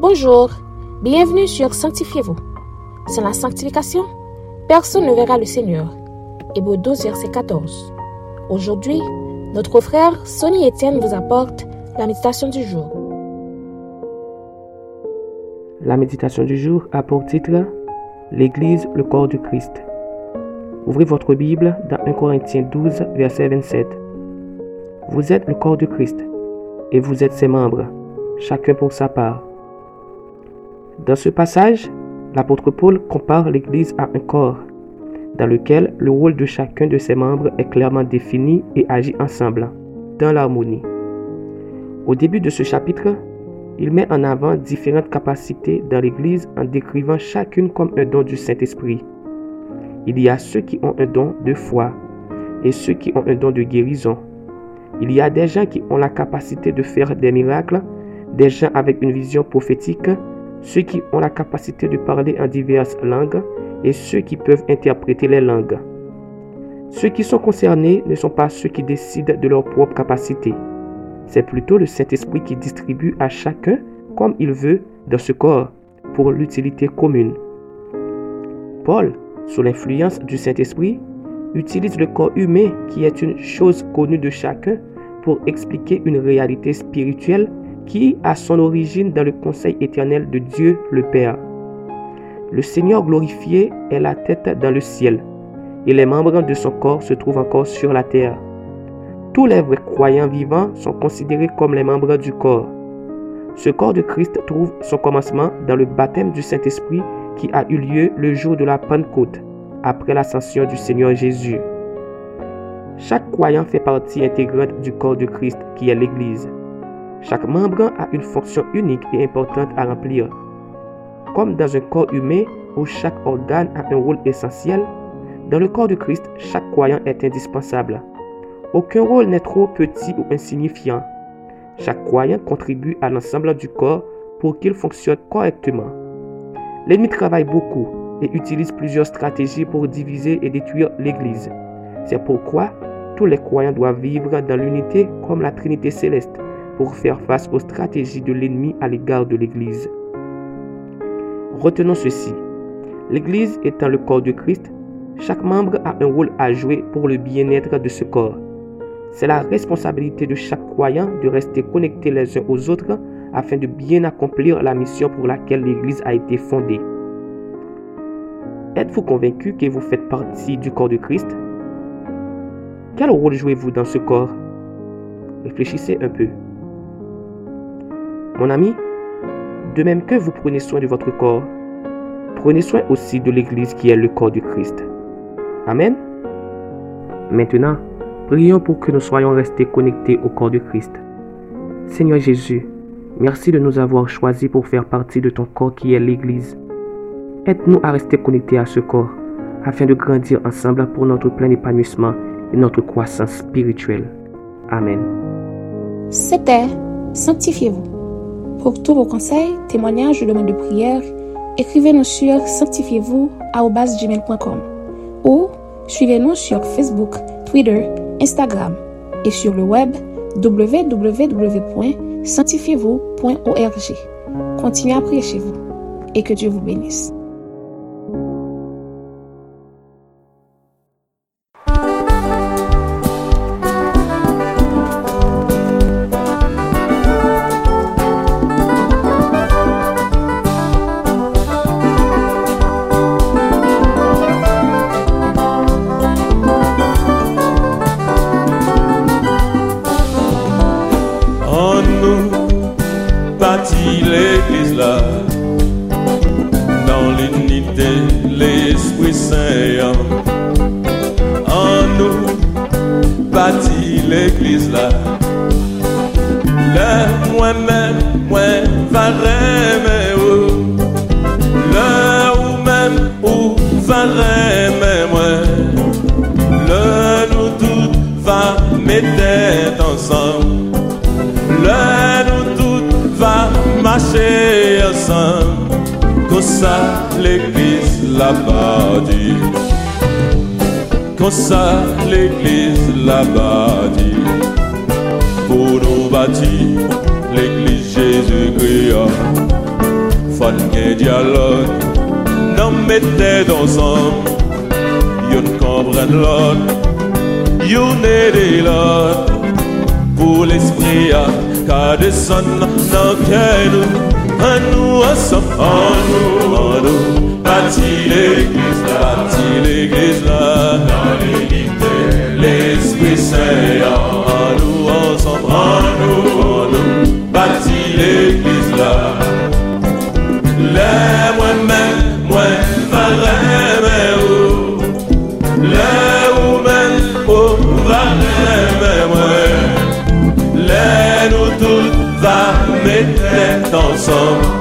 Bonjour, bienvenue sur Sanctifiez-vous. Sans la sanctification, personne ne verra le Seigneur. Hébreu 12, verset 14. Aujourd'hui, notre frère Sonny Etienne vous apporte la méditation du jour. La méditation du jour a pour titre L'Église, le corps du Christ. Ouvrez votre Bible dans 1 Corinthiens 12, verset 27. Vous êtes le corps du Christ et vous êtes ses membres, chacun pour sa part. Dans ce passage, l'apôtre Paul compare l'Église à un corps, dans lequel le rôle de chacun de ses membres est clairement défini et agit ensemble, dans l'harmonie. Au début de ce chapitre, il met en avant différentes capacités dans l'Église en décrivant chacune comme un don du Saint-Esprit. Il y a ceux qui ont un don de foi et ceux qui ont un don de guérison. Il y a des gens qui ont la capacité de faire des miracles, des gens avec une vision prophétique, ceux qui ont la capacité de parler en diverses langues et ceux qui peuvent interpréter les langues. Ceux qui sont concernés ne sont pas ceux qui décident de leur propre capacité. C'est plutôt le Saint-Esprit qui distribue à chacun comme il veut dans ce corps pour l'utilité commune. Paul, sous l'influence du Saint-Esprit, utilise le corps humain qui est une chose connue de chacun pour expliquer une réalité spirituelle qui a son origine dans le conseil éternel de Dieu le Père. Le Seigneur glorifié est la tête dans le ciel et les membres de son corps se trouvent encore sur la terre. Tous les vrais croyants vivants sont considérés comme les membres du corps. Ce corps de Christ trouve son commencement dans le baptême du Saint-Esprit qui a eu lieu le jour de la Pentecôte, après l'ascension du Seigneur Jésus. Chaque croyant fait partie intégrante du corps de Christ qui est l'Église. Chaque membre a une fonction unique et importante à remplir. Comme dans un corps humain où chaque organe a un rôle essentiel, dans le corps de Christ, chaque croyant est indispensable. Aucun rôle n'est trop petit ou insignifiant. Chaque croyant contribue à l'ensemble du corps pour qu'il fonctionne correctement. L'ennemi travaille beaucoup et utilise plusieurs stratégies pour diviser et détruire l'Église. C'est pourquoi tous les croyants doivent vivre dans l'unité comme la Trinité céleste pour faire face aux stratégies de l'ennemi à l'égard de l'Église. Retenons ceci. L'Église étant le corps de Christ, chaque membre a un rôle à jouer pour le bien-être de ce corps. C'est la responsabilité de chaque croyant de rester connectés les uns aux autres afin de bien accomplir la mission pour laquelle l'Église a été fondée. Êtes-vous convaincu que vous faites partie du corps de Christ? Quel rôle jouez-vous dans ce corps? Réfléchissez un peu. Mon ami, de même que vous prenez soin de votre corps, prenez soin aussi de l'Église qui est le corps du Christ. Amen. Maintenant, prions pour que nous soyons restés connectés au corps du Christ. Seigneur Jésus, merci de nous avoir choisis pour faire partie de ton corps qui est l'Église. Aide-nous à rester connectés à ce corps afin de grandir ensemble pour notre plein épanouissement et notre croissance spirituelle. Amen. C'était Sanctifiez-vous. Pour tous vos conseils, témoignages ou demandes de prière, écrivez-nous sur sanctifiez-vous@gmail.com ou suivez-nous sur Facebook, Twitter, Instagram et sur le web www.sanctifiez-vous.org. Continuez à prier chez vous et que Dieu vous bénisse. bâti l'église là. Dans l'unité, l'Esprit Saint En nous bâti l'église là. Le moi-même, moi va rêver Le ou même, ou va rêver san Kosa l'eklis la badi Kosa l'eklis la badi Pou nou bati l'eklis Jezu kriya Fan gen diyalog Nan mette dansan Yon kompren lot Yon ede lot Pou l'esprit a Ka desan nan kè nou An nou ansam, an nou, an nou Bati l'église bati l'église la Dans l'unité, l'esprit saint An nou ansam, an nou, an nou Bati l'église la Le mwen men, mwen Le